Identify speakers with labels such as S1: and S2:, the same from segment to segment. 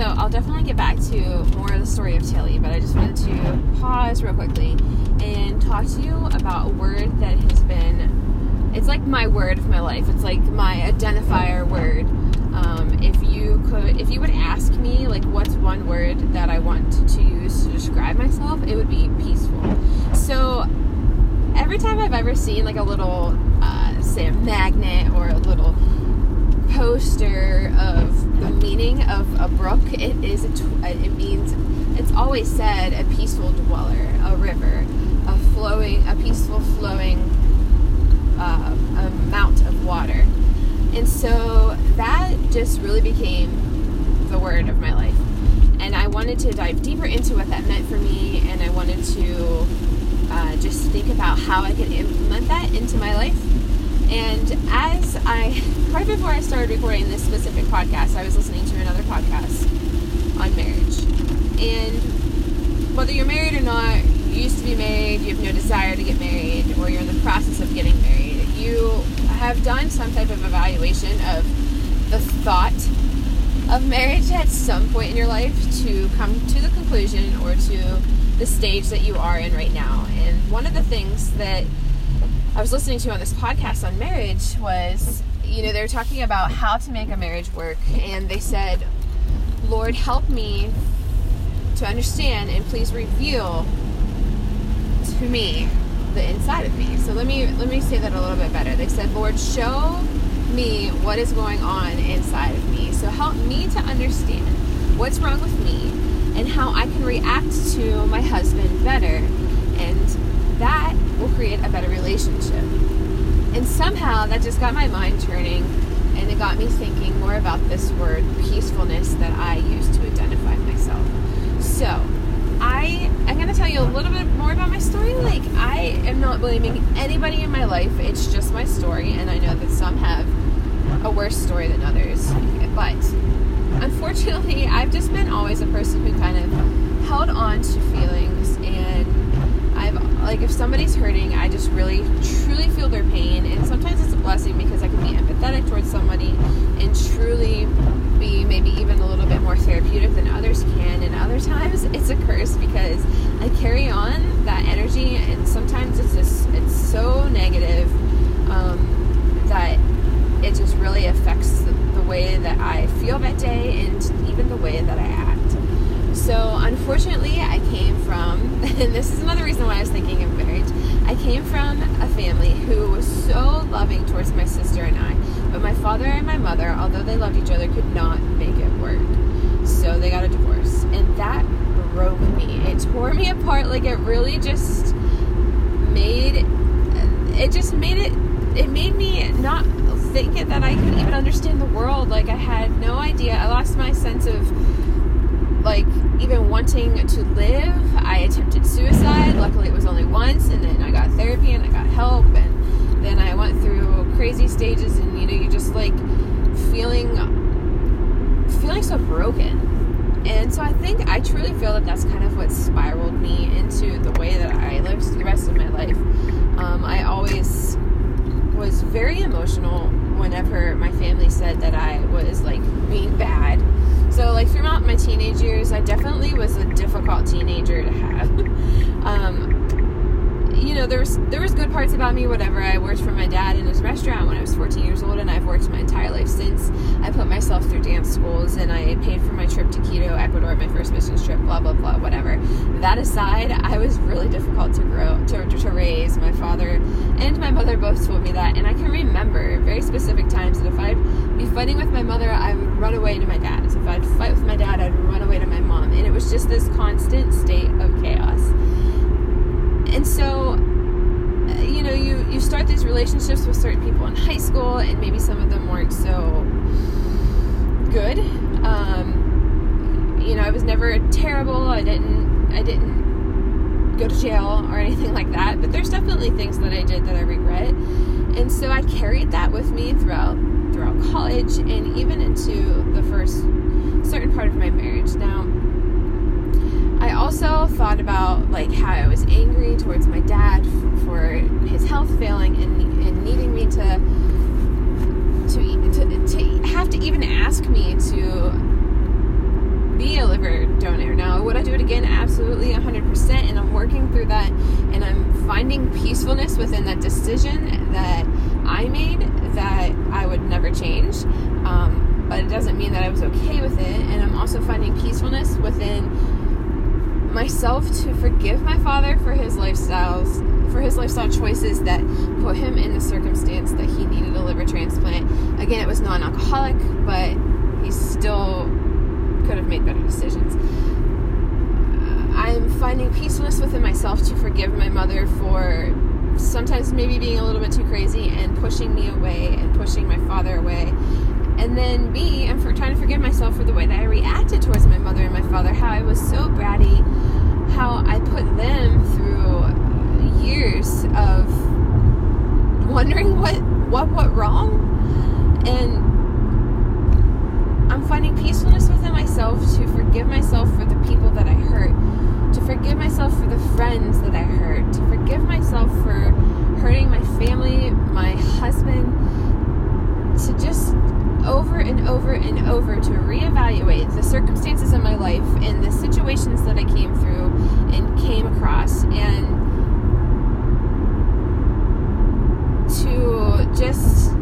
S1: So I'll definitely get back to more of the story of Tilly, but I just wanted to pause real quickly and talk to you about a word that has been, it's like my word of my life. It's like my identifier word. Um, if you could, if you would ask me, like, what's one word that I want to use to describe myself, it would be peaceful. So every time I've ever seen like a little, uh, say, a magnet or a little poster of the meaning of a brook, it is a tw- it means it's always said a peaceful dweller, a river, a flowing, a peaceful flowing uh, amount of water, and so that just really became the word of my life. And I wanted to dive deeper into what that meant for me, and I wanted to uh, just think about how I could implement that into my life and as I, right before I started recording this specific podcast, I was listening to another podcast on marriage. And whether you're married or not, you used to be married, you have no desire to get married, or you're in the process of getting married, you have done some type of evaluation of the thought of marriage at some point in your life to come to the conclusion or to the stage that you are in right now. And one of the things that I was listening to on this podcast on marriage was, you know, they were talking about how to make a marriage work, and they said, Lord, help me to understand and please reveal to me the inside of me. So let me let me say that a little bit better. They said, Lord, show me what is going on inside of me. So help me to understand what's wrong with me and how I can react to my husband better. Create a better relationship. And somehow that just got my mind turning and it got me thinking more about this word peacefulness that I use to identify myself. So, I am going to tell you a little bit more about my story. Like, I am not blaming anybody in my life, it's just my story, and I know that some have a worse story than others. But unfortunately, I've just been always a person who kind of held on to I've like if somebody's hurting, I just really truly feel their pain, and sometimes it's a blessing because I can be empathetic towards somebody and truly be maybe even a little bit more therapeutic than others can. And other times it's a curse because I carry on that energy, and sometimes it's just it's so negative um, that it just really affects the, the way that I feel that day and even the way that I act. So, unfortunately, I came from, and this is another reason why I was thinking of marriage. I came from a family who was so loving towards my sister and I, but my father and my mother, although they loved each other, could not make it work. So they got a divorce, and that broke me. It tore me apart. Like it really just made it just made it it made me not think that I could even understand the world. Like I had no idea. I lost my sense of like even wanting to live. I attempted suicide. Luckily, it was only once, and then I got therapy and I got help, and then I went through crazy stages, and you know, you just like feeling feeling so broken. And so I think I truly feel that that's kind of what spiraled me into the way that I lived the rest of my life. Um, I always was very emotional whenever my family said that I was like being bad so, like throughout my teenage years, I definitely was a difficult teenager to have. um, you know, there was there was good parts about me. Whatever. I worked for my dad in his restaurant when I was 14 years old, and I've worked my entire life since. I put myself through dance schools, and I paid for my trip to Quito, Ecuador, my first missions trip. Blah blah blah. Whatever. That aside, I was really difficult to grow to, to raise. My father and my mother both told me that, and I can remember very specific times that if I'd be fighting with my mother, I would run away to my dad. I'd fight with my dad, I'd run away to my mom, and it was just this constant state of chaos. And so uh, you know you you start these relationships with certain people in high school and maybe some of them weren't so good. Um, you know i was never terrible i didn't i didn't go to jail or anything like that but there's definitely things that i did that i regret. And so i carried that with me throughout throughout college and even into the first certain part of my marriage. Now, I also thought about like how I was angry towards my dad f- for his health failing and, and needing me to to, to to have to even ask me to be a liver donor. Now, would I do it again? Absolutely, 100%. And I'm working through that and I'm finding peacefulness within that decision that doesn't mean that I was okay with it. And I'm also finding peacefulness within myself to forgive my father for his lifestyles, for his lifestyle choices that put him in the circumstance that he needed a liver transplant. Again, it was non alcoholic, but he still could have made better decisions. Uh, I'm finding peacefulness within myself to forgive my mother for sometimes maybe being a little bit too crazy and pushing me away and pushing my father away. And then me, I'm for trying to forgive myself for the way that I reacted towards my mother and my father, how I was so bratty, how I put them through years of wondering what what went wrong. And I'm finding peacefulness within myself to forgive myself for the people that I hurt to forgive myself for the friends that I hurt, to forgive myself for hurting my family, my husband, to just over and over and over to reevaluate the circumstances of my life and the situations that I came through and came across and to just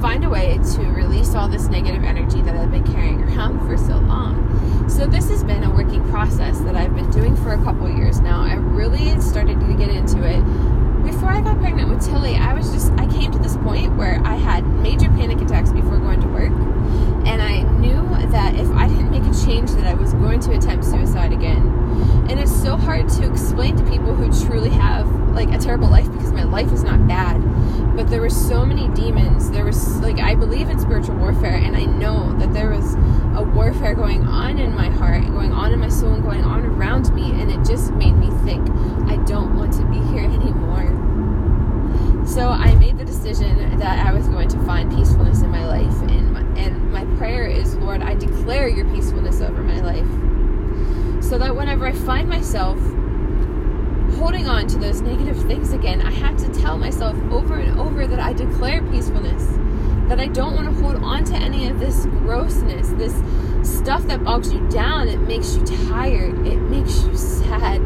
S1: find a way to release all this negative energy that I've been carrying around for so long. So this has been a working process that I've been doing for a couple years now. I really started to get into it before I got pregnant with Tilly. I was just I came to this point where I had major panic attacks before going to work, and I knew that if I didn't make a change, that I was going to attempt suicide again. And it's so hard to explain to people who truly have like a terrible life because my life is not bad. But there were so many demons. There was like i believe in spiritual warfare and i know that there was a warfare going on in my heart going on in my soul and going on around me and it just made me think i don't want to be here anymore. So i made the decision that i was going to find peacefulness in my life and and my prayer is lord i declare your peacefulness over my life so that whenever i find myself holding on to those negative things again, I have to tell myself over and over that I declare peacefulness. That I don't want to hold on to any of this grossness, this stuff that bogs you down, it makes you tired, it makes you sad.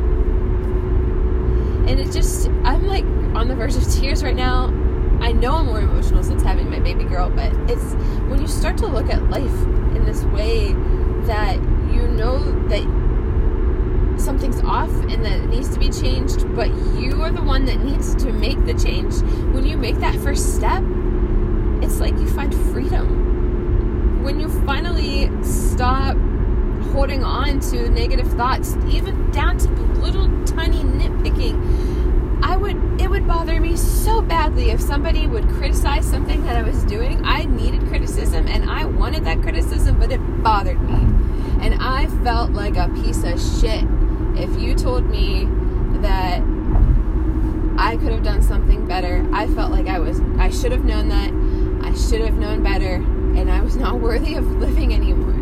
S1: And it just, I'm like on the verge of tears right now. I know I'm more emotional since having my baby girl, but it's when you start to look at life in this way that you know that something's off and that it needs to be changed, but you are the one that needs to make the change. When you make that first step, it's like you find freedom. When you finally stop holding on to negative thoughts, even down to little tiny nitpicking, I would it badly if somebody would criticize something that I was doing. I needed criticism and I wanted that criticism, but it bothered me. And I felt like a piece of shit if you told me that I could have done something better, I felt like I was I should have known that. I should have known better and I was not worthy of living anymore.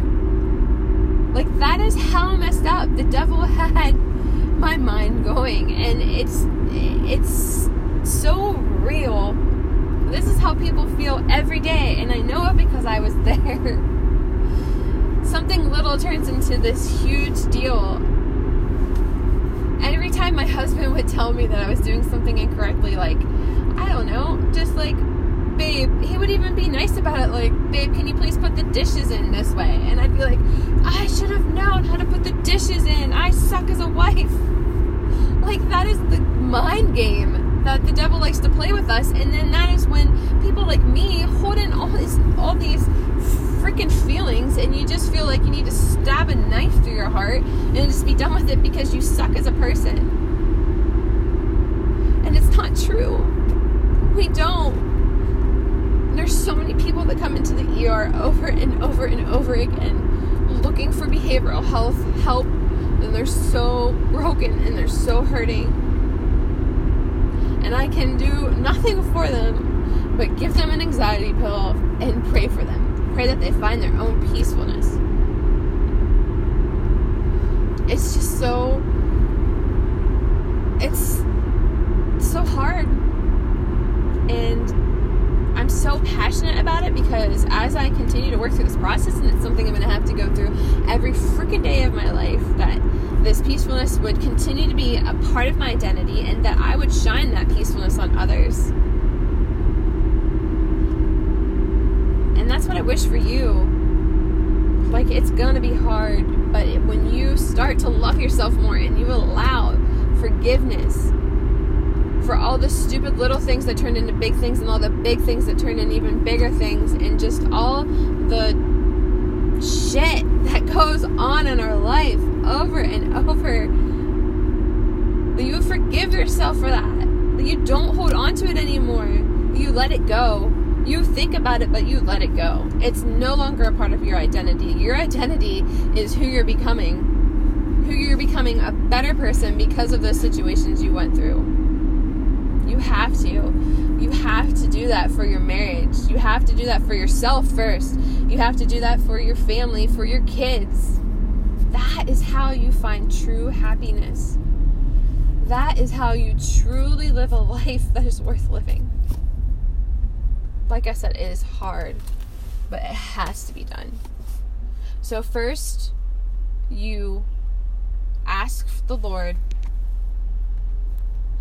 S1: Like that is how messed up. The devil had my mind going and it's it's so real. This is how people feel every day and I know it because I was there. Something little turns into this huge deal every time my husband would tell me that I was doing something incorrectly, like, I don't know, just like, babe, he would even be nice about it, like, babe, can you please put the dishes in this way? And I'd be like, I should have known how to put the dishes in. I suck as a wife. Like, that is the mind game that the devil likes to play with us. And then that is when people like me hold in all these, all these freaking feelings and you just feel like you need to stab a knife through your heart and just be done with it because you suck as a person. And it's not true. We don't. There's so many people that come into the ER over and over and over again looking for behavioral health help and they're so broken and they're so hurting. And I can do nothing for them but give them an anxiety pill and pray for them pray that they find their own peacefulness. It's just so it's so hard. And I'm so passionate about it because as I continue to work through this process, and it's something I'm going to have to go through every freaking day of my life, that this peacefulness would continue to be a part of my identity and that I would shine that peacefulness on others. And that's what I wish for you. Like, it's gonna be hard, but when you start to love yourself more and you allow forgiveness for all the stupid little things that turn into big things and all the big things that turn into even bigger things and just all the shit that goes on in our life over and over. You forgive yourself for that. That you don't hold on to it anymore. You let it go. You think about it, but you let it go. It's no longer a part of your identity. Your identity is who you're becoming. Who you're becoming a better person because of those situations you went through. You have to. You have to do that for your marriage. You have to do that for yourself first. You have to do that for your family, for your kids. That is how you find true happiness. That is how you truly live a life that is worth living. Like I said, it is hard, but it has to be done. So, first, you ask the Lord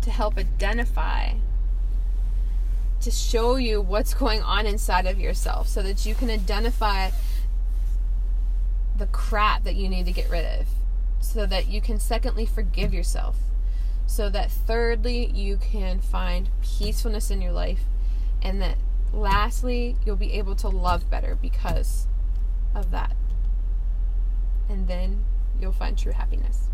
S1: to help identify, to show you what's going on inside of yourself so that you can identify the crap that you need to get rid of. So that you can, secondly, forgive yourself. So that, thirdly, you can find peacefulness in your life. And that, lastly, you'll be able to love better because of that. And then you'll find true happiness.